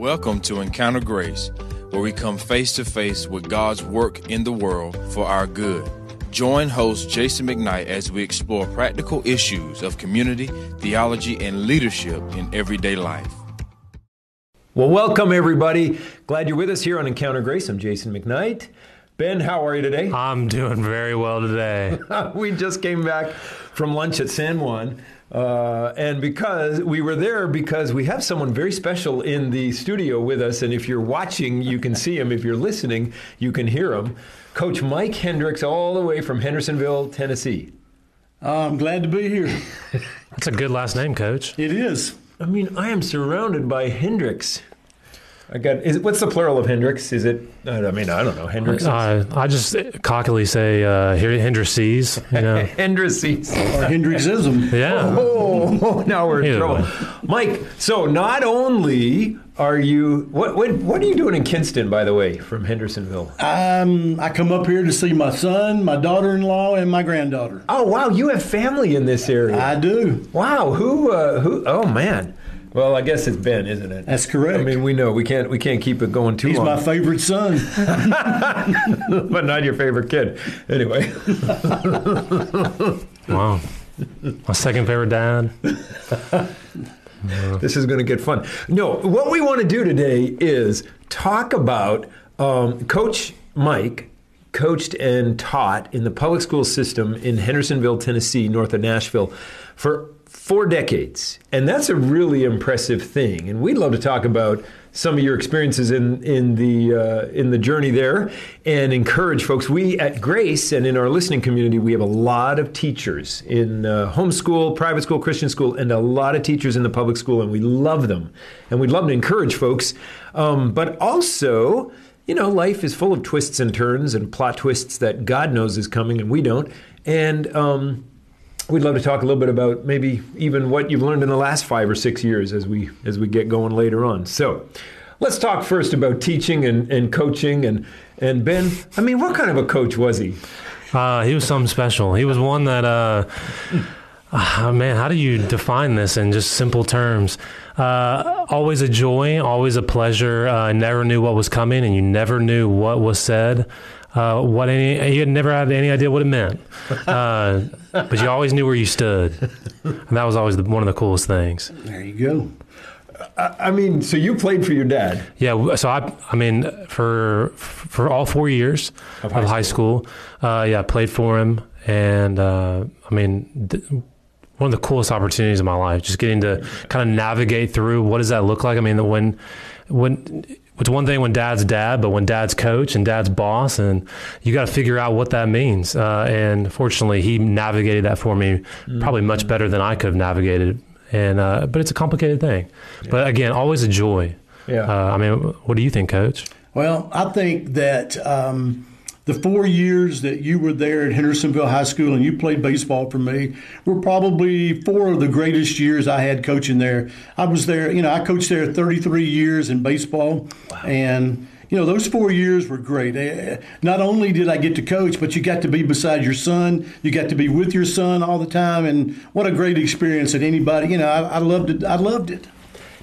Welcome to Encounter Grace, where we come face to face with God's work in the world for our good. Join host Jason McKnight as we explore practical issues of community, theology, and leadership in everyday life. Well, welcome everybody. Glad you're with us here on Encounter Grace. I'm Jason McKnight. Ben, how are you today? I'm doing very well today. we just came back from lunch at San Juan. Uh, and because we were there because we have someone very special in the studio with us, and if you're watching, you can see him. If you're listening, you can hear him. Coach Mike Hendricks, all the way from Hendersonville, Tennessee. I'm glad to be here. That's a good last name, Coach. It is. I mean, I am surrounded by Hendricks. I got. Is what's the plural of Hendricks? Is it? I mean, I don't know. Hendricks. I, I just cockily say uh, Hendrices. You know, Hendrices or Hendricksism. Yeah. Oh, now we're in trouble, way. Mike. So not only are you what what what are you doing in Kinston, by the way, from Hendersonville? Um, I come up here to see my son, my daughter-in-law, and my granddaughter. Oh wow, you have family in this area. I do. wow, who uh, who? Oh man. Well, I guess it's Ben, isn't it? That's correct. I mean, we know we can't we can't keep it going too He's long. He's my favorite son. but not your favorite kid. Anyway. wow. My second favorite dad. This is going to get fun. No, what we want to do today is talk about um, Coach Mike coached and taught in the public school system in Hendersonville, Tennessee, north of Nashville, for four decades, and that's a really impressive thing. And we'd love to talk about some of your experiences in in the uh, in the journey there, and encourage folks. We at Grace and in our listening community, we have a lot of teachers in uh, homeschool, private school, Christian school, and a lot of teachers in the public school, and we love them, and we'd love to encourage folks. Um, but also, you know, life is full of twists and turns and plot twists that God knows is coming, and we don't. And um, We'd love to talk a little bit about maybe even what you've learned in the last five or six years as we as we get going later on. So, let's talk first about teaching and, and coaching and and Ben. I mean, what kind of a coach was he? Uh, he was something special. He was one that, uh, ah, man, how do you define this in just simple terms? Uh, always a joy, always a pleasure. Uh, never knew what was coming, and you never knew what was said. Uh, what any you had never had any idea what it meant, uh, but you always knew where you stood, and that was always the, one of the coolest things. there you go. I, I mean, so you played for your dad. Yeah, so I, I mean, for for all four years Of of high high, school, uh, yeah, I played for him, and uh, I mean, th- one of the coolest opportunities of my life, just getting to kind of navigate through what does that look like. I mean, when when it's one thing when dad's dad, but when dad's coach and dad's boss, and you got to figure out what that means. Uh, and fortunately, he navigated that for me probably much better than I could have navigated. And uh, but it's a complicated thing. But again, always a joy. Yeah. Uh, I mean, what do you think, Coach? Well, I think that um, the four years that you were there at Hendersonville High School and you played baseball for me were probably four of the greatest years I had coaching there. I was there, you know, I coached there 33 years in baseball, and you know those four years were great. Eh, Not only did I get to coach, but you got to be beside your son. You got to be with your son all the time, and what a great experience that anybody, you know, I, I loved it. I loved it.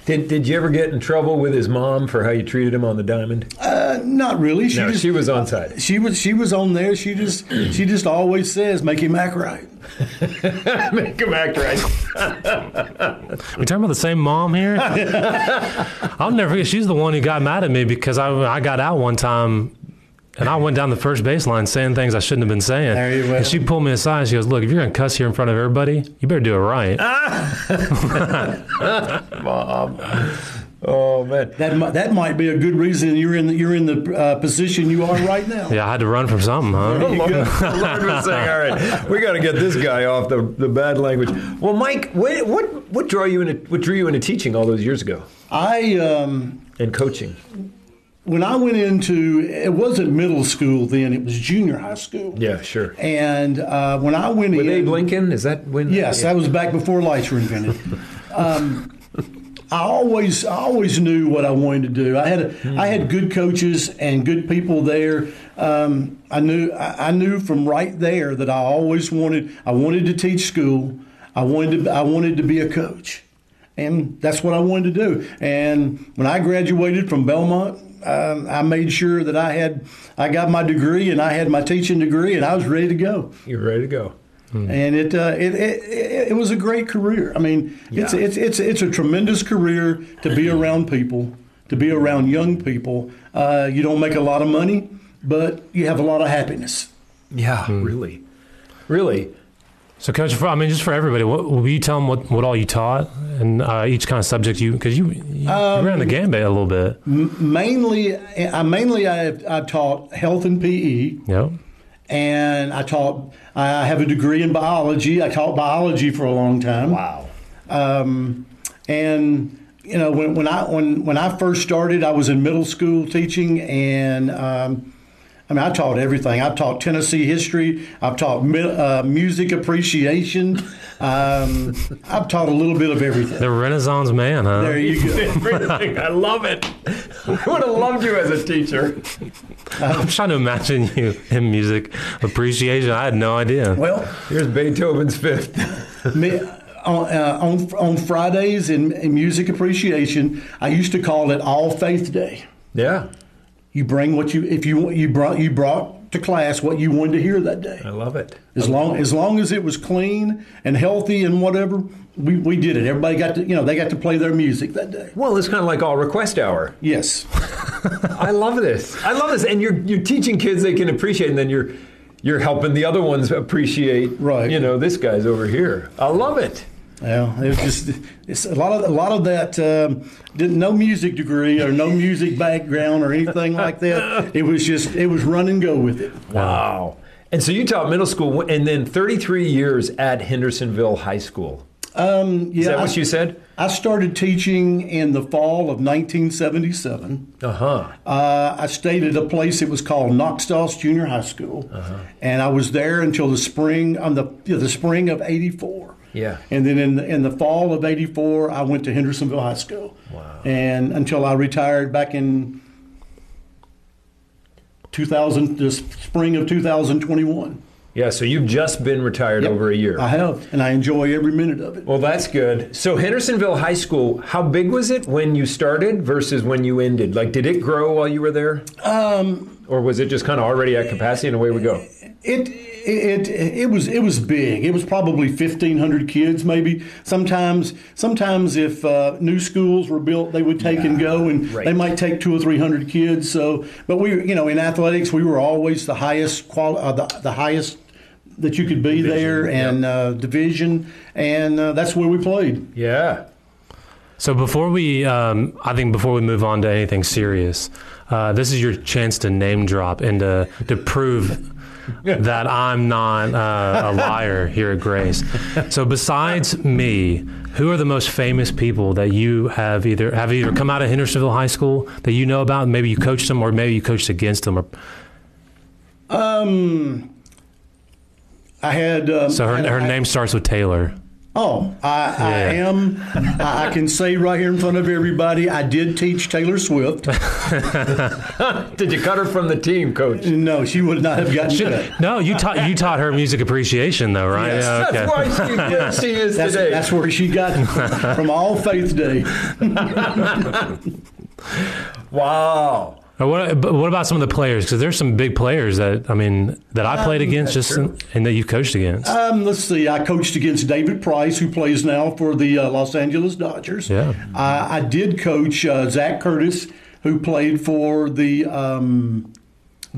Did Did you ever get in trouble with his mom for how you treated him on the diamond? Uh, not really. She no, just, she was on side. She was she was on there. She just she just always says make him act right. Make him act right. We talking about the same mom here? I'll never forget. She's the one who got mad at me because I I got out one time. And I went down the first baseline saying things I shouldn't have been saying. There you go. And she pulled me aside. She goes, "Look, if you're going to cuss here in front of everybody, you better do it right." Mom. Oh man. That might, that might be a good reason you're in the, you're in the uh, position you are right now. yeah, I had to run from something, huh? The Lord, the Lord was saying, "All right, we got to get this guy off the, the bad language." Well, Mike, what what what drew you into what drew you into teaching all those years ago I um, and coaching? When I went into it wasn't middle school then; it was junior high school. Yeah, sure. And uh, when I went With in, Abe Lincoln, is that when? Yes, that was back before lights were invented. Um, I always, I always knew what I wanted to do. I had, a, I had good coaches and good people there. Um, I knew, I, I knew from right there that I always wanted, I wanted to teach school. I wanted to, I wanted to be a coach, and that's what I wanted to do. And when I graduated from Belmont, um, I made sure that I had I got my degree and I had my teaching degree, and I was ready to go. You're ready to go. And it, uh, it, it it it was a great career. I mean, it's Yeah. it's it's it's a tremendous career to be around people, to be around young people. Uh, you don't make a lot of money, but you have a lot of happiness. Yeah, really, really. So, coach, for, I mean, just for everybody, what, will you tell them what, what all you taught and uh, each kind of subject you because you, you, you ran the gambit a little bit. Mainly, I mainly I, I taught health and PE. Yep. and I taught. I have a degree in biology. I taught biology for a long time. Wow. Um, and you know, when, when I when when I first started, I was in middle school teaching, and um, I mean, I taught everything. I've taught Tennessee history. I've taught mi- uh, music appreciation. Um, I've taught a little bit of everything. The Renaissance man, huh? There you go. Everything. I love it. I would have loved you as a teacher. I'm trying to imagine you in music appreciation. I had no idea. Well, Here's Beethoven's Fifth. Me, on, uh, on on Fridays in, in music appreciation, I used to call it All Faith Day. Yeah, You bring what you if you you brought you brought to class what you wanted to hear that day. I love it. As long as long as it was clean and healthy and whatever, we, we did it. Everybody got to you know they got to play their music that day. Well, it's kind of like all request hour. Yes, I love this. I love this, and you're you're teaching kids they can appreciate, and then you're you're helping the other ones appreciate. Right. You know, this guy's over here. I love it. Well, it was just it's a lot of a lot of that um, didn't no music degree or no music background or anything like that. It was just it was run and go with it. Wow. And so you taught middle school, and then 33 years at Hendersonville High School. Um, yeah, Is that I- what you said? I started teaching in the fall of 1977. Uh huh. Uh, I stayed at a place that was called Knox Doss Junior High School, Uh-huh. and I was there until the spring on the the spring of '84. Yeah. and then in the, in the fall of '84, I went to Hendersonville High School. Wow. And until I retired back in 2000, the spring of 2021. Yeah. So you've just been retired Yep. over a year. I have, and I enjoy every minute of it. Well, that's good. So Hendersonville High School, how big was it when you started versus when you ended? Like, did it grow while you were there? Um, or was it just kind of already at capacity and away we go? It it it was it was big. It was probably fifteen hundred kids, maybe. Sometimes sometimes if uh, new schools were built, they would take and go, and Right. they might take two or three hundred kids. So, but we you know in athletics we were always the highest qual uh, the, the highest that you could be there and uh, division, and uh, that's where we played. Yeah. So before we, um, I think before we move on to anything serious, uh, this is your chance to name drop and to, to prove that I'm not uh, a liar here at Grace. So besides me, who are the most famous people that you have either have either come out of Hendersonville High School that you know about? Maybe you coached them, or maybe you coached against them. Or, Um, I had um, so her, her I- name starts with Taylor. Oh, I, I am. I I can say right here in front of everybody, I did teach Taylor Swift. Did you cut her from the team, coach? No, she would not have gotten cut. No, you taught you taught her music appreciation though, right? Yes. Yeah, That's why she, yeah, she is That's, today. that's where she got from, from All Faith Day. wow. What, what about some of the players? Because there's some big players that I mean that I played against, just in, and that you've coached against. Um, let's see. I coached against David Price, who plays now for the uh, Los Angeles Dodgers. Yeah. I, I did coach uh, Zack Curtis, who played for the um,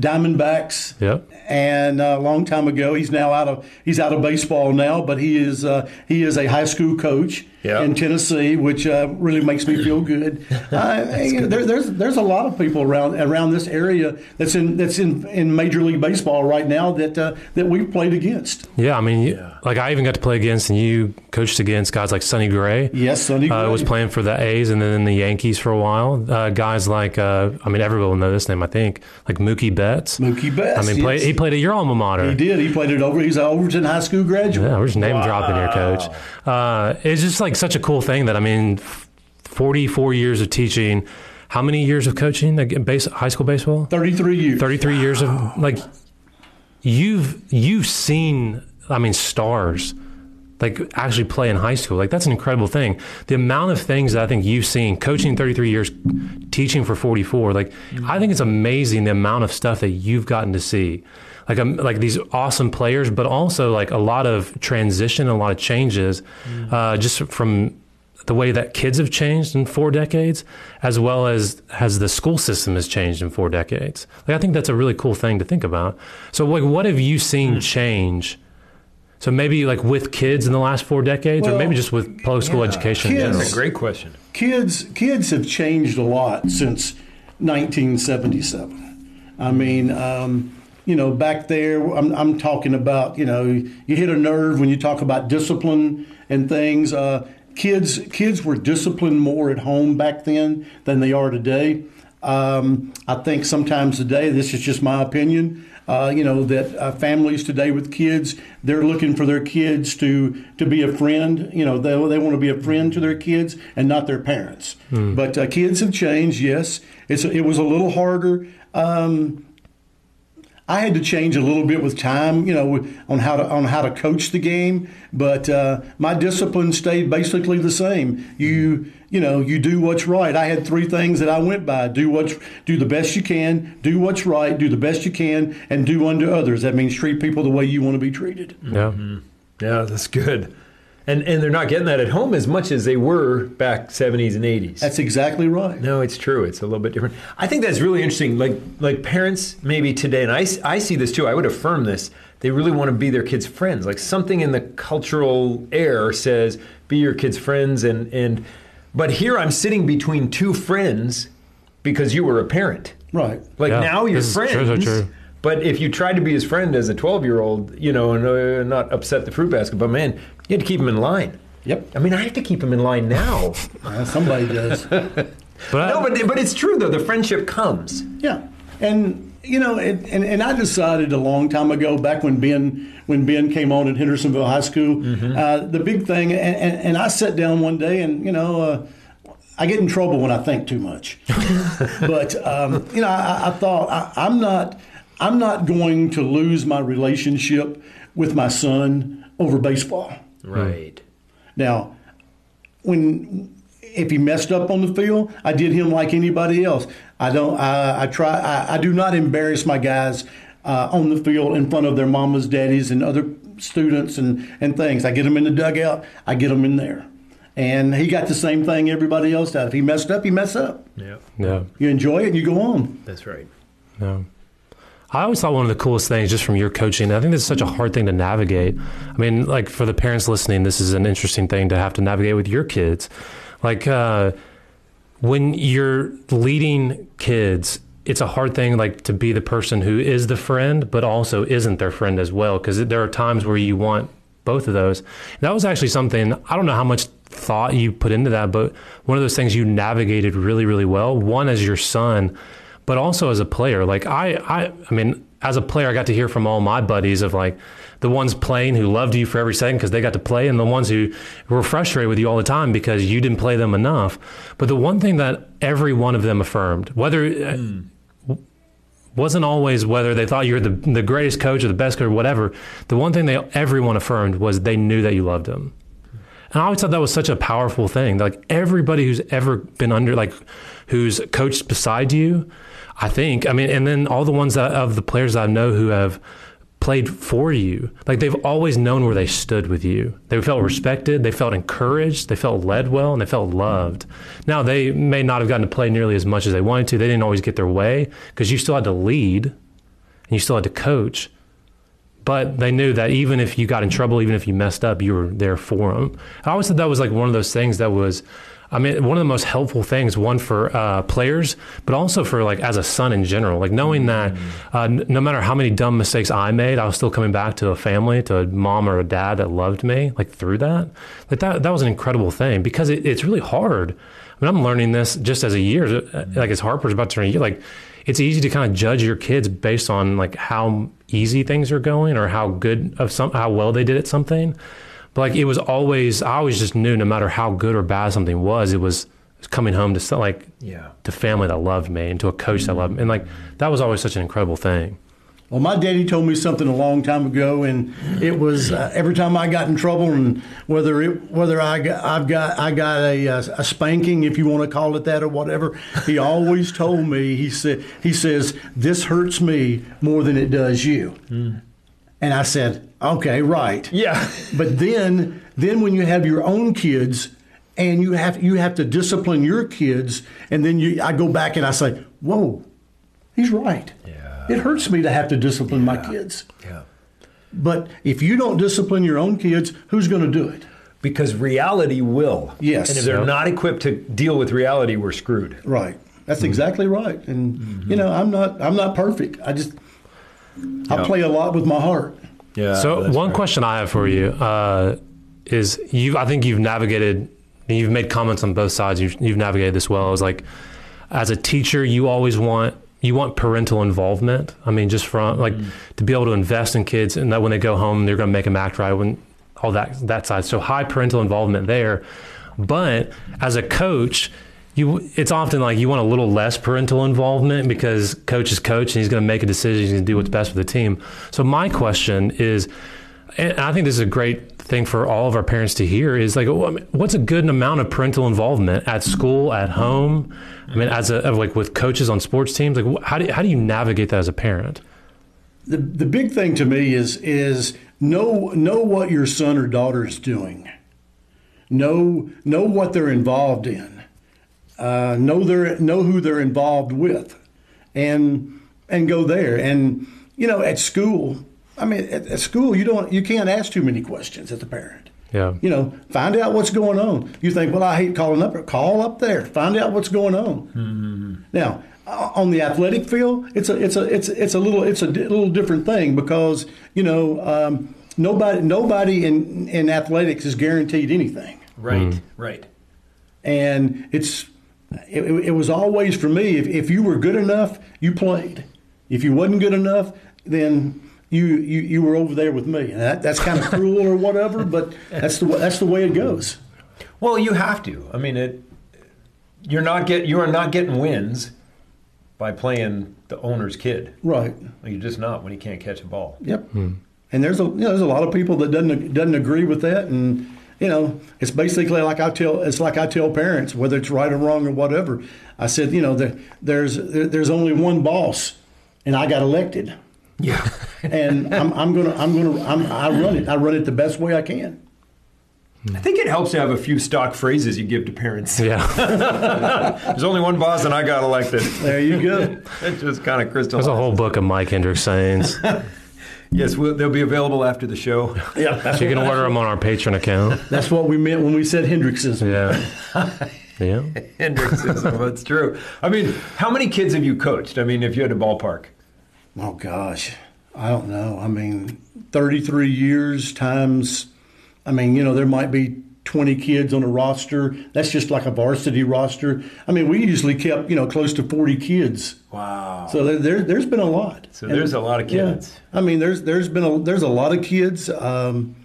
Diamondbacks. Yep. and uh, a long time ago. He's now out of he's out of baseball now, but he is uh, he is a high school coach Yeah. in Tennessee, which uh, really makes me feel good. Uh, you know, there, there's there's a lot of people around around this area that's in that's in, in Major League Baseball right now that uh, that we've played against. Yeah, I mean, you, like I even got to play against, and you coached against guys like Sonny Gray. Yes, Sonny Uh, Gray. was playing for the A's and then the Yankees for a while. Uh, guys like, uh, I mean, everyone will know this name, I think, like Mookie Betts. Mookie Betts. I mean, play, yes. he played at your alma mater. He did. He played it over. He's an Overton High School graduate. Yeah, we're just name dropping here, coach. Uh, it's just like such a cool thing that I mean, 44 years of teaching. How many years of coaching? Like base, high school baseball? Thirty-three years. 33 years of like you've you've seen I mean stars like actually play in high school. Like that's an incredible thing. The amount of things that I think you've seen coaching 33 years, teaching for 44. Like I think it's amazing the amount of stuff that you've gotten to see. Like um, like these awesome players, but also like a lot of transition, a lot of changes, uh, just from the way that kids have changed in four decades, as well as as the school system has changed in four decades. Like I think that's a really cool thing to think about. So like, what have you seen change? So maybe like with kids in the last four decades, or maybe just with public school yeah, education in kids- general. That's a great question. kids kids have changed a lot since 1977. I mean, um, you know, back there, I'm, I'm talking about, you know, you hit a nerve when you talk about discipline and things. Uh, kids kids were disciplined more at home back then than they are today. Um, I think sometimes today, this is just my opinion. Uh, you know that uh, families today with kids, they're looking for their kids to to be a friend. You know, they, they want to be a friend to their kids and not their parents. But uh, kids have changed. Yes, it's it was a little harder. Um, I had to change a little bit with time, you know, on how to on how to coach the game. But uh, my discipline stayed basically the same. You you know you do what's right. I had three things that I went by: do what's do the best you can, do what's right, do the best you can, and do unto others. That means treat people the way you want to be treated. Yeah. Yeah, that's good. And and they're not getting that at home as much as they were back 70s and 80s. That's exactly right. No, it's true. It's a little bit different. I think that's really interesting. Like like parents maybe today, and I, I see this too. I would affirm this. They really want to be their kids' friends. Like something in the cultural air says, "Be your kids' friends." And and but here I'm sitting between two friends because you were a parent. Right. Like Yeah, now you're friends. true, so true. But if you tried to be his friend as a 12 year old, you know, and uh, not upset the fruit basket, but man, you had to keep him in line. Yep. I mean, I have to keep him in line now. Uh, somebody does. But no, but but it's true though. The friendship comes. Yeah, and you know, and, and, and I decided a long time ago, back when Ben when Ben came on at Hendersonville High School, uh, the big thing, and, and, and I sat down one day, and you know. Uh, I get in trouble when I think too much, but um, you know, I, I thought I, I'm not, I'm not going to lose my relationship with my son over baseball. Right. Now, when if he messed up on the field, I did him like anybody else. I don't. I, I try. I, I do not embarrass my guys uh, on the field in front of their mamas, daddies, and other students and and things. I get them in the dugout. I get them in there. And he got the same thing everybody else did. If he messed up, he messed up. Yeah. yeah. You enjoy it and you go on. That's right. No. I always thought one of the coolest things just from your coaching, I think this is such a hard thing to navigate. I mean, like for the parents listening, this is an interesting thing to have to navigate with your kids. Like uh, when you're leading kids, it's a hard thing like to be the person who is the friend, but also isn't their friend as well. Because there are times where you want both of those. That was actually something, I don't know how much thought you put into that, but one of those things you navigated really, really well. One as your son, but also as a player. Like I, I, I mean, as a player, I got to hear from all my buddies of like the ones playing who loved you for every second because they got to play, and the ones who were frustrated with you all the time because you didn't play them enough. But the one thing that every one of them affirmed, whether uh, wasn't always whether they thought you were the, the greatest coach or the best coach or whatever. The one thing they everyone affirmed was they knew that you loved them. And I always thought that was such a powerful thing. Like everybody who's ever been under, like who's coached beside you, I think. I mean, and then all the ones that of the players I know who have played for you, like they've always known where they stood with you. They felt respected, they felt encouraged, they felt led well, and they felt loved. Now they may not have gotten to play nearly as much as they wanted to. They didn't always get their way because you still had to lead and you still had to coach but they knew that even if you got in trouble, even if you messed up, you were there for them. I always thought that was like one of those things that was, I mean, one of the most helpful things, one for uh, players, but also for like as a son in general. Like knowing that uh, n- no matter how many dumb mistakes I made, I was still coming back to a family, to a mom or a dad that loved me, like through that. Like that, that was an incredible thing because it, it's really hard. I mean, I'm learning this just as a year, uh, like as Harper's about to turn a year, like it's easy to kind of judge your kids based on like how easy things are going or how good of some how well they did at something. But like it was always I always just knew no matter how good or bad something was, it was coming home to like Yeah. to family that loved me and to a coach that loved me. And like that was always such an incredible thing. Well, my daddy told me something a long time ago, and it was uh, every time I got in trouble, and whether it, whether I got, I've got I got a, uh, a spanking, if you want to call it that or whatever. He always told me. He said he says this hurts me more than it does you. Mm. And I said, okay, right. Yeah. but then then when you have your own kids and you have you have to discipline your kids, and then you I go back and I say, whoa, he's right. Yeah. It hurts me to have to discipline yeah. my kids. Yeah. But if you don't discipline your own kids, who's going to do it? Because reality will. Yes. And if they're Yep. not equipped to deal with reality, we're screwed. Right. That's mm-hmm. exactly right. And you mm-hmm. know, I'm not I'm not perfect. I just I Yeah. play a lot with my heart. Yeah. So one right. question I have for you uh, is you. I think you've navigated. You've made comments on both sides. You've, you've navigated this well. I was like, as a teacher, you always want you want parental involvement. I mean, just from like to be able to invest in kids, and that when they go home, they're going to make them act right. When all that that side, so high parental involvement there. But as a coach, you it's often like you want a little less parental involvement because coach is coach and he's going to make a decision. He's going to do what's best for the team. So my question is, and I think this is a great thing for all of our parents to hear is like, what's a good amount of parental involvement at school, at home? I mean, as a like with coaches on sports teams, like how do how do you navigate that as a parent? The the big thing to me is is know know what your son or daughter is doing. Know know what they're involved in. Uh, know their know who they're involved with, and and go there. And you know, at school, I mean, at, at school, you don't you can't ask too many questions as a parent. Yeah. You know, find out what's going on. You think, well, I hate calling up. Call up there. Find out what's going on. Now, uh, on the athletic field, it's a it's a it's it's a little it's a di- little different thing because you know um, nobody nobody in in athletics is guaranteed anything, Right. Right. and it's it, it was always for me if, if you were good enough, you played. If you wasn't good enough, then you you, you were over there with me. And that, that's kind of cruel or whatever, but that's the that's the way it goes. Well, you have to. I mean, it. You're not get. You are not getting wins by playing the owner's kid. Right. You're just not when he can't catch a ball. Yep. Hmm. And there's a you know, there's a lot of people that doesn't doesn't agree with that, and you know it's basically like I tell it's like I tell parents whether it's right or wrong or whatever. I said you know there, there's there, there's only one boss, and I got elected, Yeah. and I'm, I'm gonna I'm gonna I'm, I run it I run it the best way I can. I think it helps to have a few stock phrases you give to parents. Yeah. There's only one boss, and I got elected. There you go. It just kind of crystallized. There's a whole book of Mike Hendricks sayings. Yes, we'll, they'll be available after the show. yeah, that's, You can order them on our Patreon account. that's what we meant when we said Hendricksism. Yeah. Yeah. Hendricksism, that's true. I mean, how many kids have you coached? I mean, if you had a ballpark. Oh gosh, I don't know. I mean, 33 years times. I mean, you know, there might be 20 kids on a roster. That's just like a varsity roster. I mean, we usually kept you know close to 40 kids. Wow. So there, there there's been a lot. So there's a lot of kids. Yeah, I mean, there's there's been a there's a lot of kids. Um,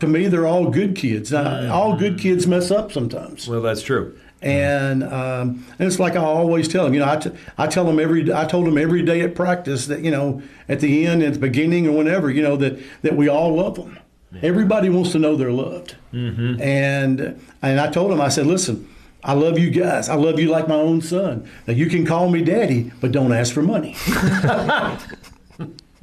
to me, they're all good kids. Now, all good kids mess up sometimes. Well, that's true. And um, and it's like I always tell them, you know, I, t- I tell them every I told them every day at practice that you know at the end, at the beginning, or whenever, you know that that we all love them. Everybody wants to know they're loved. Mm-hmm. And and I told them, I said, listen, I love you guys. I love you like my own son. Now you can call me daddy, but don't ask for money.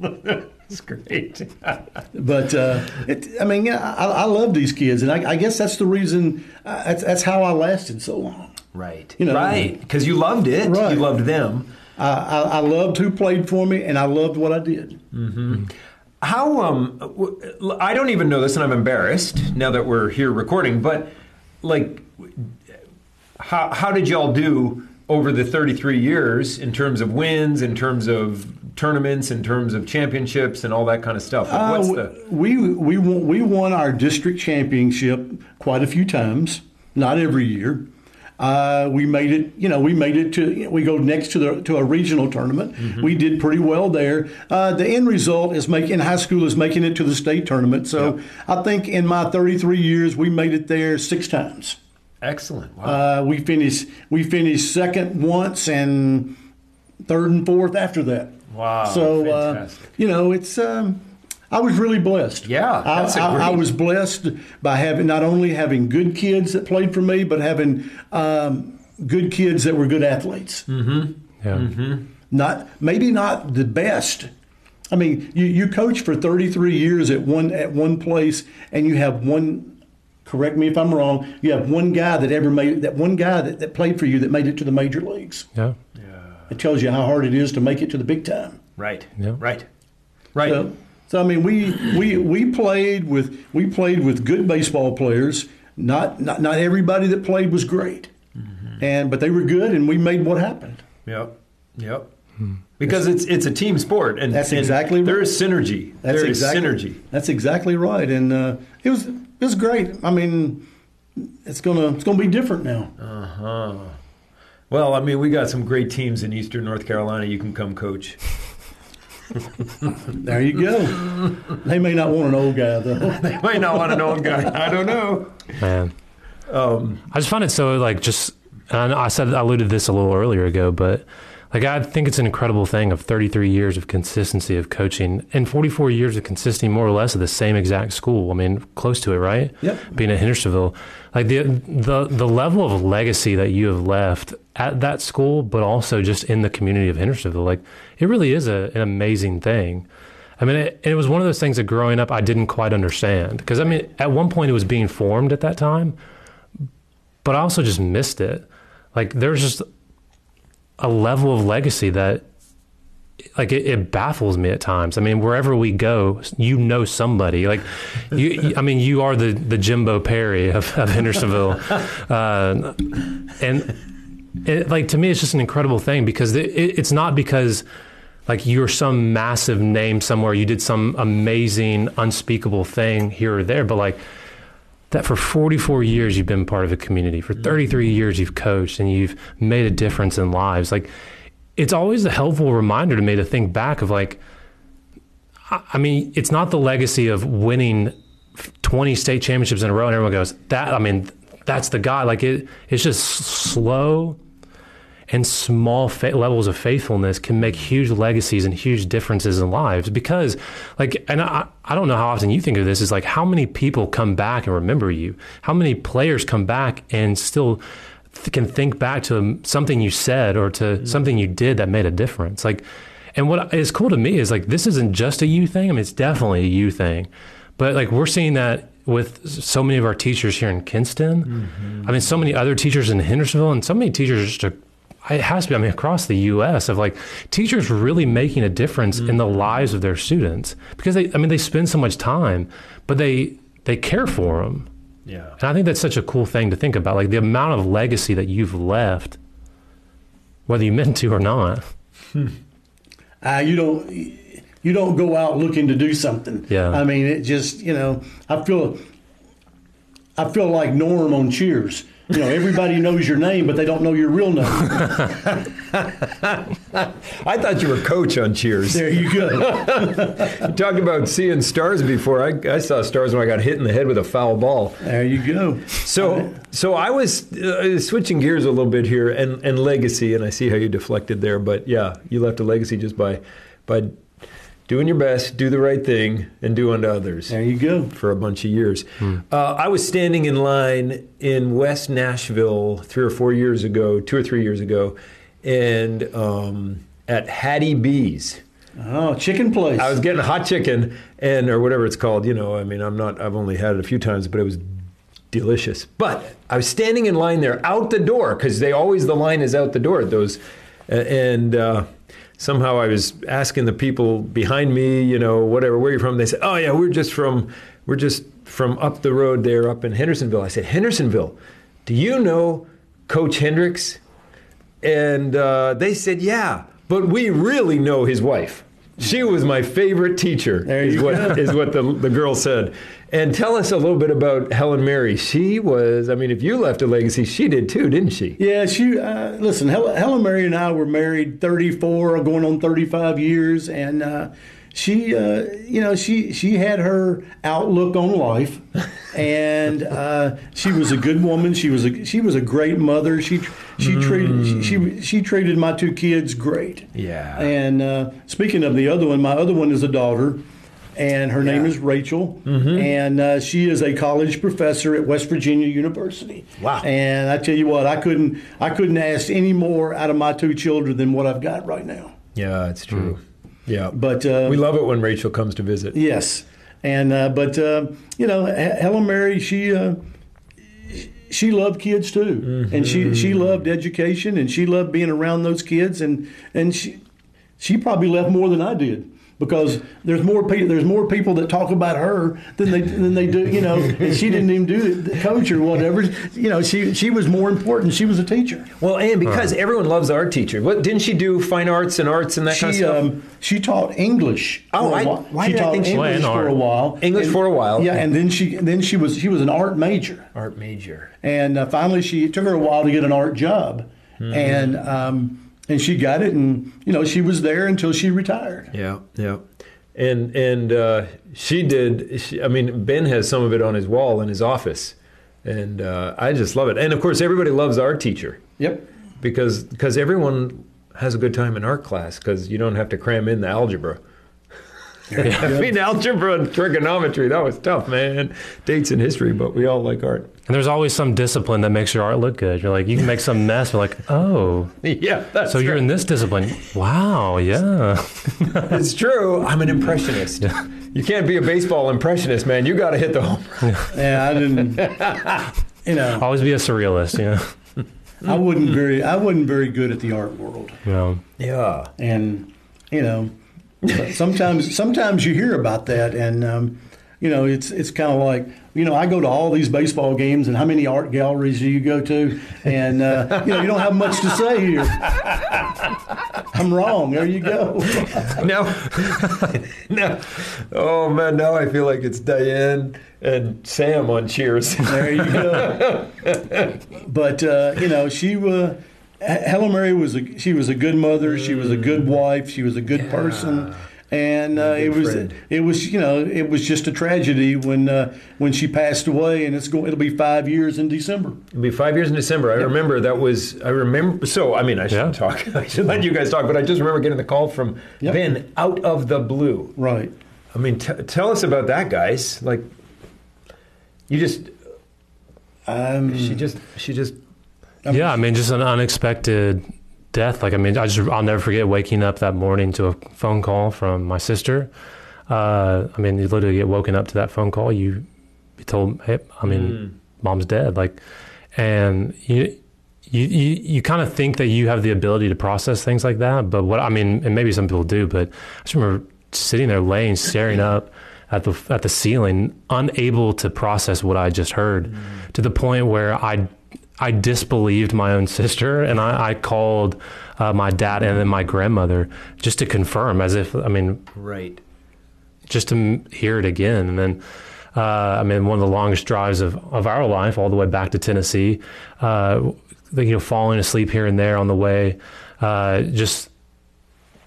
That's great. But uh, it, I mean, yeah, I, I love these kids, and I, I guess that's the reason. Uh, that's, that's how I lasted so long. right. You know- right. Because you loved it. Right. You loved them. I, I, I loved who played for me, and I loved what I did. How um I don't even know this and I'm embarrassed now that we're here recording, but like how how did y'all do over the 33 years in terms of wins, in terms of tournaments, in terms of championships and all that kind of stuff? Like, What's Uh, the we we won, we won our district championship quite a few times, not every year. Uh, we made it, you know, we made it to. We go next to the to a regional tournament. Mm-hmm. We did pretty well there. Uh, the end result is making in high school is making it to the state tournament. So I think in my 33 years, we made it there six times. excellent? Wow. Uh, we finished we finished second once and third and fourth after that. Wow, So uh, you know, it's. Um, I was really blessed. Yeah, I, that's a I, I great- was blessed by having not only having good kids that played for me, but having um, good kids that were good athletes. Mm. Yeah. Mm-hmm. Not maybe not the best. I mean, you, you coach for 33 years at one at one place, and you have one. Correct me if I'm wrong. You have one guy that ever made that one guy that, that played for you that made it to the major leagues. Yeah. It tells you how hard it is to make it to the big time. Right. Yeah. Right. Right. So, so I mean, we we we played with we played with good baseball players. Not not not everybody that played was great, and but they were good, and we made what happened. Yep. Yep. Because it's it's a team sport, and That's exactly there right. is synergy. That's there is exactly synergy. That's exactly right, and uh, it was it was great. I mean, it's gonna it's gonna be different now. Uh-huh. Well, I mean, we got some great teams in Eastern North Carolina. You can come coach. There you go. they may not want an old guy though. They may not want an old guy. I don't know. Man. Um, I just find it so like just and I I said I alluded to this a little earlier ago, but like I think it's an incredible thing of 33 years of consistency of coaching and 44 years of consistency more or less at the same exact school. I mean, close to it, right? Yep. Being at Hendersonville, like the the the level of legacy that you have left at that school, but also just in the community of Hendersonville, like it really is a, an amazing thing. I mean, it, it was one of those things that growing up I didn't quite understand because I mean, at one point it was being formed at that time, but I also just missed it. Like there's just a level of legacy that like it, it baffles me at times. I mean, wherever we go, you know somebody. Like you, I mean, you are the the Jimbo Perry of, of Hendersonville, uh, and it, like to me, it's just an incredible thing because it, it's not because like you're some massive name somewhere, you did some amazing, unspeakable thing here or there, but like that for 44 years you've been part of a community. For mm-hmm. 33 years you've coached and you've made a difference in lives. Like it's always a helpful reminder to me to think back of like i I mean it's not the legacy of winning 20 state championships in a row and everyone goes that i mean that's the guy. Like it it's just slow and small fa- levels of faithfulness can make huge legacies and huge differences in lives because like and I, I don't know how often you think of this is like how many people come back and remember you? How many players come back and still th- can think back to something you said or to mm-hmm. something you did that made a difference? Like and what is cool to me is like this isn't just a you thing. I mean it's definitely a you thing. But like we're seeing that with so many of our teachers here in Kinston. Mm-hmm. I mean, so many other teachers in Hendersonville, and so many teachers just. It has to be. I mean, across the U.S. of like teachers really making a difference in the lives of their students because they. I mean, they spend so much time, but they they care for them, yeah. and I think that's such a cool thing to think about. Like the amount of legacy that you've left, whether you meant to or not. Uh, you don't you don't go out looking to do something. Yeah. I mean, it just you know I feel I feel like Norm on Cheers. You know, everybody knows your name, but they don't know your real name. I thought you were coach on Cheers. there you go. You talked about seeing stars before. I, I saw stars when I got hit in the head with a foul ball. There you go. So, so I was uh, switching gears a little bit here, and, and legacy, and I see how you deflected there. But yeah, you left a legacy just by by doing your best, do the right thing, and do unto others There you go. for a bunch of years. Uh, I was standing in line in West Nashville three or four years ago, two or three years ago, and um, at Hattie B's. Oh, chicken place. I was getting hot chicken and or whatever it's called. You know, I mean, I'm not. I've only had it a few times, but it was delicious. But I was standing in line there out the door because they always the line is out the door at those, uh, and uh, somehow I was asking the people behind me, you know, whatever, where you from? They said, oh yeah, we're just from we're just from up the road there, up in Hendersonville. I said, Hendersonville, do you know Coach Hendricks? And uh, they said, yeah, but we really know his wife. She was my favorite teacher, is what, is what the, the girl said. And tell us a little bit about Helen Mary. She was, I mean, if you left a legacy, she did too, didn't she? Yeah, she. Uh, listen, Helen, Helen Mary and I were married 34, going on 35 years, and uh, she, uh, you know, she she had her outlook on life, and uh, she was a good woman. She was a she was a great mother. She she treated she, she she treated my two kids great. Yeah. And uh, speaking of the other one, my other one is a daughter, and her name is Rachel, and uh, she is a college professor at West Virginia University. Wow. And I tell you what, I couldn't I couldn't ask any more out of my two children than what I've got right now. Yeah, it's true. Yeah. But uh, we love it when Rachel comes to visit. Yes, and uh, but uh, you know, Helen Mary, she uh, she loved kids too, and she she loved education, and she loved being around those kids, and and she she probably left more than I did. Because there's more people, there's more people that talk about her than they than they do, you know. And she didn't even do the coach or whatever. You know, she she was more important. She was a teacher. Well, and because everyone loves the art teacher. What didn't she do fine arts and arts and that kind of stuff? um, she taught English. Oh, for a I- while. why she did I taught think she- Well, English and for a while. English And- for a while. Yeah, and then she then she was she was an art major, art major. and uh, finally she it took her a while to get an art job, Hmm. and um, and she got it, and you know she was there until she retired. Yeah, yeah. And and uh, she did. She, I mean, Ben has some of it on his wall in his office, and uh, I just love it. And of course, everybody loves our teacher Yep. because because everyone has a good time in art class because you don't have to cram in the algebra. I mean, algebra and trigonometry, that was tough, man. Dates and history, but we all like art. And there's always some discipline that makes your art look good. You're like, you can make some mess. You're like, oh, Yeah, that's so you're right. in this discipline. Wow, yeah. It's true. I'm an impressionist. You can't be a baseball impressionist, man. You got to hit the home run. Yeah, I didn't. you know, Always be a surrealist, you know. I wasn't very I wasn't very good at the art world. Yeah. Yeah. and you know sometimes sometimes you hear about that and um, you know it's it's kind of like you know I go to all these baseball games and how many art galleries do you go to? And uh, you know you don't have much to say here. I'm wrong. There you go. No, no. Oh man, now I feel like it's Diane and Sam on Cheers. there you go. But uh, you know she uh, Helen Mary was a she was a good mother she was a good wife she was a good person and uh, good it was friend. it was you know it was just a tragedy when uh, when she passed away and it's going it'll be five years in December It'll be five years in December. I remember that was. I remember. So I mean, I should Yeah. talk. I should let you guys talk. But I just remember getting the call from Yep. Ben out of the blue. right I mean, t- tell us about that, guys. Like, you just. um, She just. She just. Yeah, I mean, just an unexpected death. Like, I mean, I just, I'll never forget waking up that morning to a phone call from my sister. Uh, I mean, you literally get woken up to that phone call. You be told, hey, I mean, mom's dead. Like, and you, you, you, you kind of think that you have the ability to process things like that. But what, I mean, and maybe some people do, but I just remember sitting there laying, staring up at the, at the ceiling, unable to process what I just heard to the point where I, I disbelieved my own sister and I, I called uh, my dad and then my grandmother just to confirm as if, I mean, Right. just to hear it again. And then, uh, I mean, one of the longest drives of, of our life, all the way back to Tennessee, uh, you know, falling asleep here and there on the way, uh, just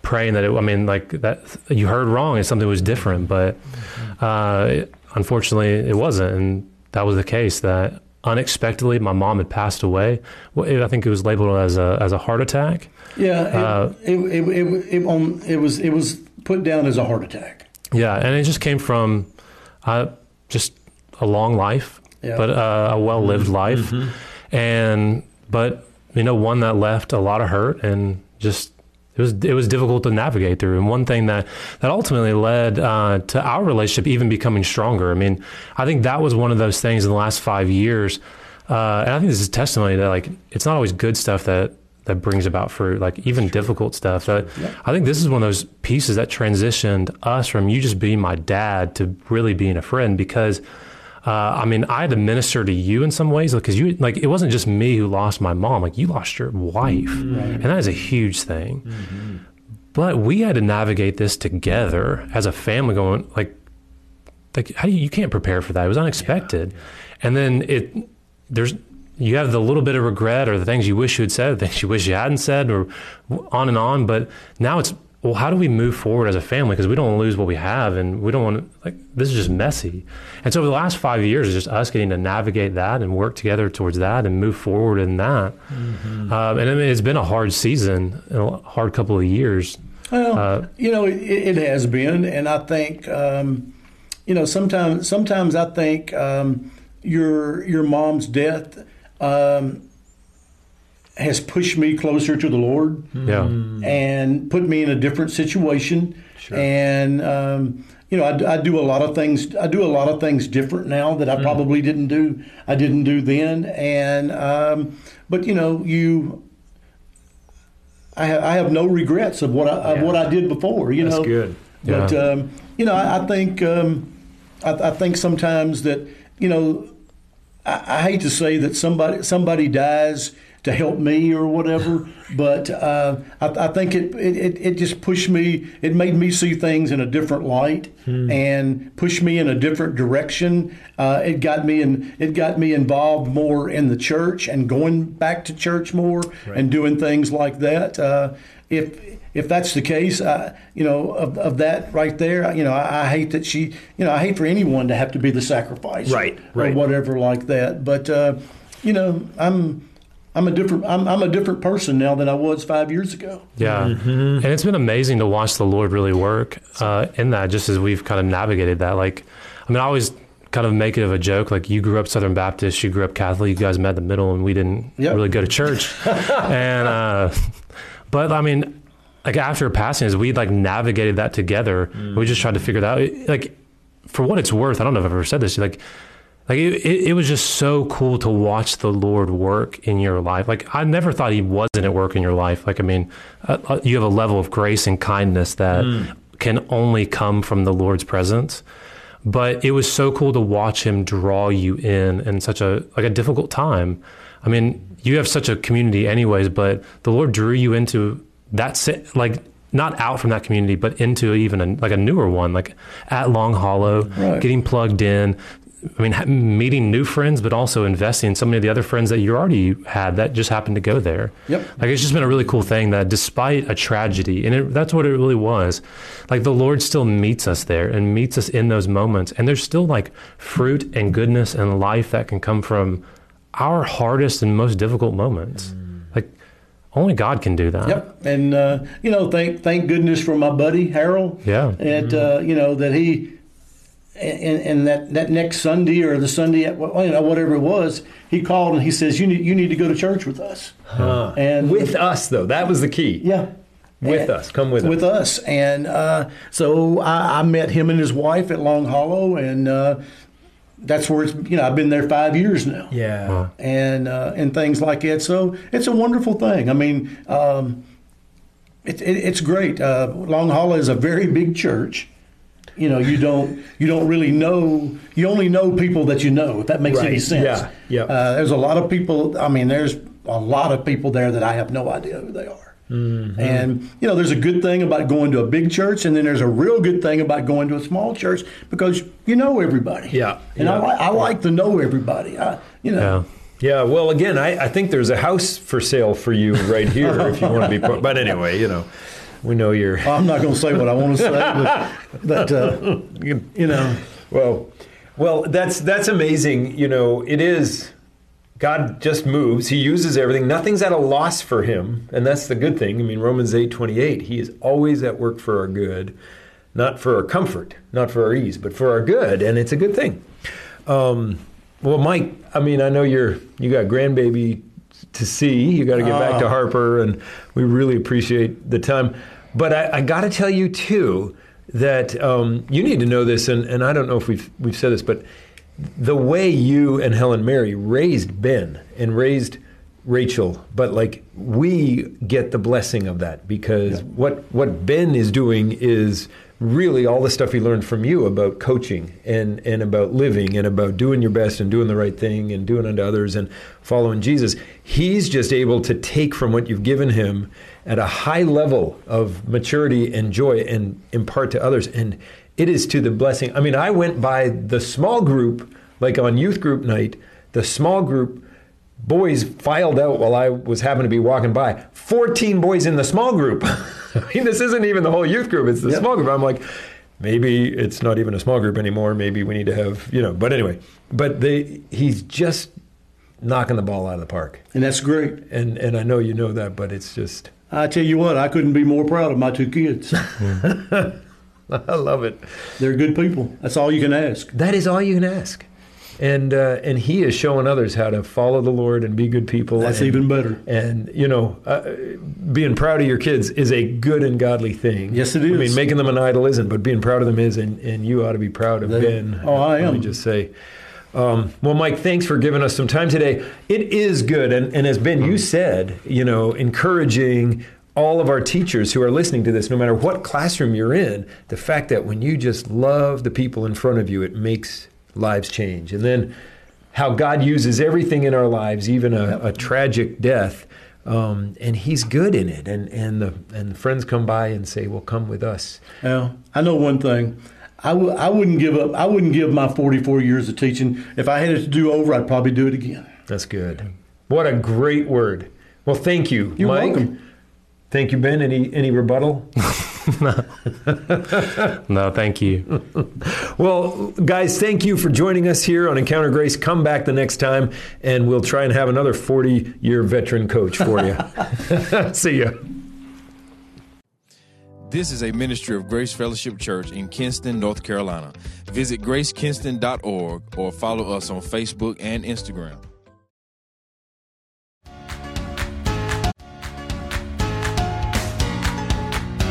praying that it, I mean, like that you heard wrong and something was different, but uh, unfortunately it wasn't. And that was the case that unexpectedly my mom had passed away. Well, it, I think it was labeled as a, as a heart attack. yeah it, Uh, it, it, it, it, on, it was it was put down as a heart attack Yeah, and it just came from uh, just a long life, Yeah. but uh, a well lived life, and but you know one that left a lot of hurt and just it was it was difficult to navigate through. And one thing that that ultimately led uh, to our relationship even becoming stronger. I mean, I think that was one of those things in the last five years, uh, and I think this is testimony that like it's not always good stuff that that brings about fruit, like even difficult stuff. That I think this is one of those pieces that transitioned us from you just being my dad to really being a friend because. Uh, I mean, I had to minister to you in some ways because you like it wasn't just me who lost my mom. Like you lost your wife, and that is a huge thing. But we had to navigate this together as a family. Going like, like how do you, you can't prepare for that? It was unexpected, and then it there's you have the little bit of regret or the things you wish you had said, the things you wish you hadn't said, or on and on. But now it's well, how do we move forward as a family? Because we don't want to lose what we have, and we don't want to like this is just messy. And so over the last five years, it's just us getting to navigate that and work together towards that and move forward in that. Mm-hmm. Uh, and I mean, it's been a hard season, a hard couple of years. Well, uh, you know, it, it, has been, and I think, um, you know, sometimes sometimes I think um, your your mom's death. Um, has pushed me closer to the Lord. Yeah. And put me in a different situation. Sure. And um, you know, I, I, do a lot of things. I do a lot of things different now that I mm. probably didn't do. I didn't do then. And um, but you know, you. I have, I have no regrets of what I, yeah. of what I did before. You That's know, good. But yeah. um, you know, I, I think um, I, I think sometimes that you know, I, I hate to say that somebody somebody dies to help me or whatever. but uh, I, I, think it, it it just pushed me. It made me see things in a different light hmm. and pushed me in a different direction. Uh, it got me in. It got me involved more in the church and going back to church more right. and doing things like that. Uh, if if that's the case, I, you know, of, of that right there, you know, I, I, hate that she, you know, I hate for anyone to have to be the sacrifice, right, right. or whatever like that. But uh, you know, I'm I'm a different I'm, I'm a different person now than I was five years ago. Yeah, mm-hmm. and it's been amazing to watch the Lord really work uh, in that. Just as we've kind of navigated that, like I mean, I always kind of make it of a joke. Like you grew up Southern Baptist, you grew up Catholic. You guys met in the middle, and we didn't yep. really go to church. and uh, but I mean, like after passing, as we like navigated that together, mm. we just tried to figure that out. Like for what it's worth, I don't know if I've ever said this. Like like it, it, it, was just so cool to watch the Lord work in your life. Like I never thought He wasn't at work in your life. Like I mean, uh, uh, you have a level of grace and kindness that mm. can only come from the Lord's presence. But it was so cool to watch Him draw you in in such a like a difficult time. I mean, you have such a community, anyways. But the Lord drew you into that like not out from that community, but into even a, like a newer one, like at Long Hollow, right. getting plugged in, I mean, meeting new friends, but also investing in so many of the other friends that you already had that just happened to go there. Yep. Like it's just been a really cool thing that despite a tragedy, and it, that's what it really was, like the Lord still meets us there and meets us in those moments. And there's still like fruit and goodness and life that can come from our hardest and most difficult moments. Mm. Like only God can do that. Yep. And, uh, you know, thank, thank goodness for my buddy, Harold. Yeah. And, mm-hmm. uh, you know, that he, and, and that, that next Sunday or the Sunday, you know, whatever it was, he called and he says, "You need you need to go to church with us." Huh. And with us, though, that was the key. Yeah, with and, us, come with us. With us, and uh, so I, I, met him and his wife at Long Hollow, and uh, that's where it's you know I've been there five years now. Yeah, huh. and uh, and things like that. So it's a wonderful thing. I mean. Um, it, it, it's great. Uh, Long Hollow is a very big church, you know you don't you don't really know you only know people that you know if that makes right. any sense yeah yeah uh, there's a lot of people i mean there's a lot of people there that i have no idea who they are mm-hmm. and you know there's a good thing about going to a big church and then there's a real good thing about going to a small church because you know everybody yeah and yeah. I, I like to know everybody I, you know yeah. Yeah, well, again, I, I think there's a house for sale for you right here if you want to be. But anyway, you know, we know you're. I'm not going to say what I want to say, but, but uh, you know. Well, well, that's that's amazing. You know, it is. God just moves. He uses everything. Nothing's at a loss for him, and that's the good thing. I mean, Romans eight twenty eight. He is always at work for our good, not for our comfort, not for our ease, but for our good, and it's a good thing. Um, well, Mike, I mean, I know you're you got grandbaby to see. You got to get back to ah. Harper, and we really appreciate the time. But I, I got to tell you too that um, you need to know this, and, and I don't know if we've we've said this, but the way you and Helen Mary raised Ben and raised Rachel, but like we get the blessing of that because yeah. what what Ben is doing is really all the stuff he learned from you about coaching and, and about living and about doing your best and doing the right thing and doing unto others and following Jesus. He's just able to take from what you've given him at a high level of maturity and joy and impart to others. And it is to the blessing. I mean, I went by the small group, like on youth group night, the small group boys filed out while I was having to be walking by. 14 boys in the small group. I mean, this isn't even the whole youth group; it's the Yep. small group. I'm like, maybe it's not even a small group anymore. Maybe we need to have, you know. But anyway, but they, he's just knocking the ball out of the park, And that's great. and and I know you know that, but it's just, I tell you what, I couldn't be more proud of my two kids. I love it. They're good people. That's all you can ask. That is all you can ask. And uh, and he is showing others how to follow the Lord and be good people. That's and, even better. And you know, uh, being proud of your kids is a good and godly thing. Yes, it is. I mean, making them an idol isn't, but being proud of them is. And, and you ought to be proud of They- Ben. oh, I am. Let me just say. Um, well, Mike, thanks for giving us some time today. It is good, and, and as Ben you said, you know, encouraging all of our teachers who are listening to this, no matter what classroom you're in, the fact that when you just love the people in front of you, it makes lives change. And then how God uses everything in our lives, even a, a tragic death, um, and He's good in it. And and the and the friends come by and say, "Well, come with us." Now, I know one thing. I w- I wouldn't give up. I wouldn't give my 44 years of teaching. If I had it to do over, I'd probably do it again. That's good. What a great word. Well, thank you, You're Mike. welcome. Thank you, Ben. Any any rebuttal? No, no, thank you. Well, guys, thank you for joining us here on Encounter Grace. Come back the next time, and we'll try and have another 40 year veteran coach for you. See ya. This is a ministry of Grace Fellowship Church in Kinston, North Carolina. Visit gracekinston.org or follow us on Facebook and Instagram.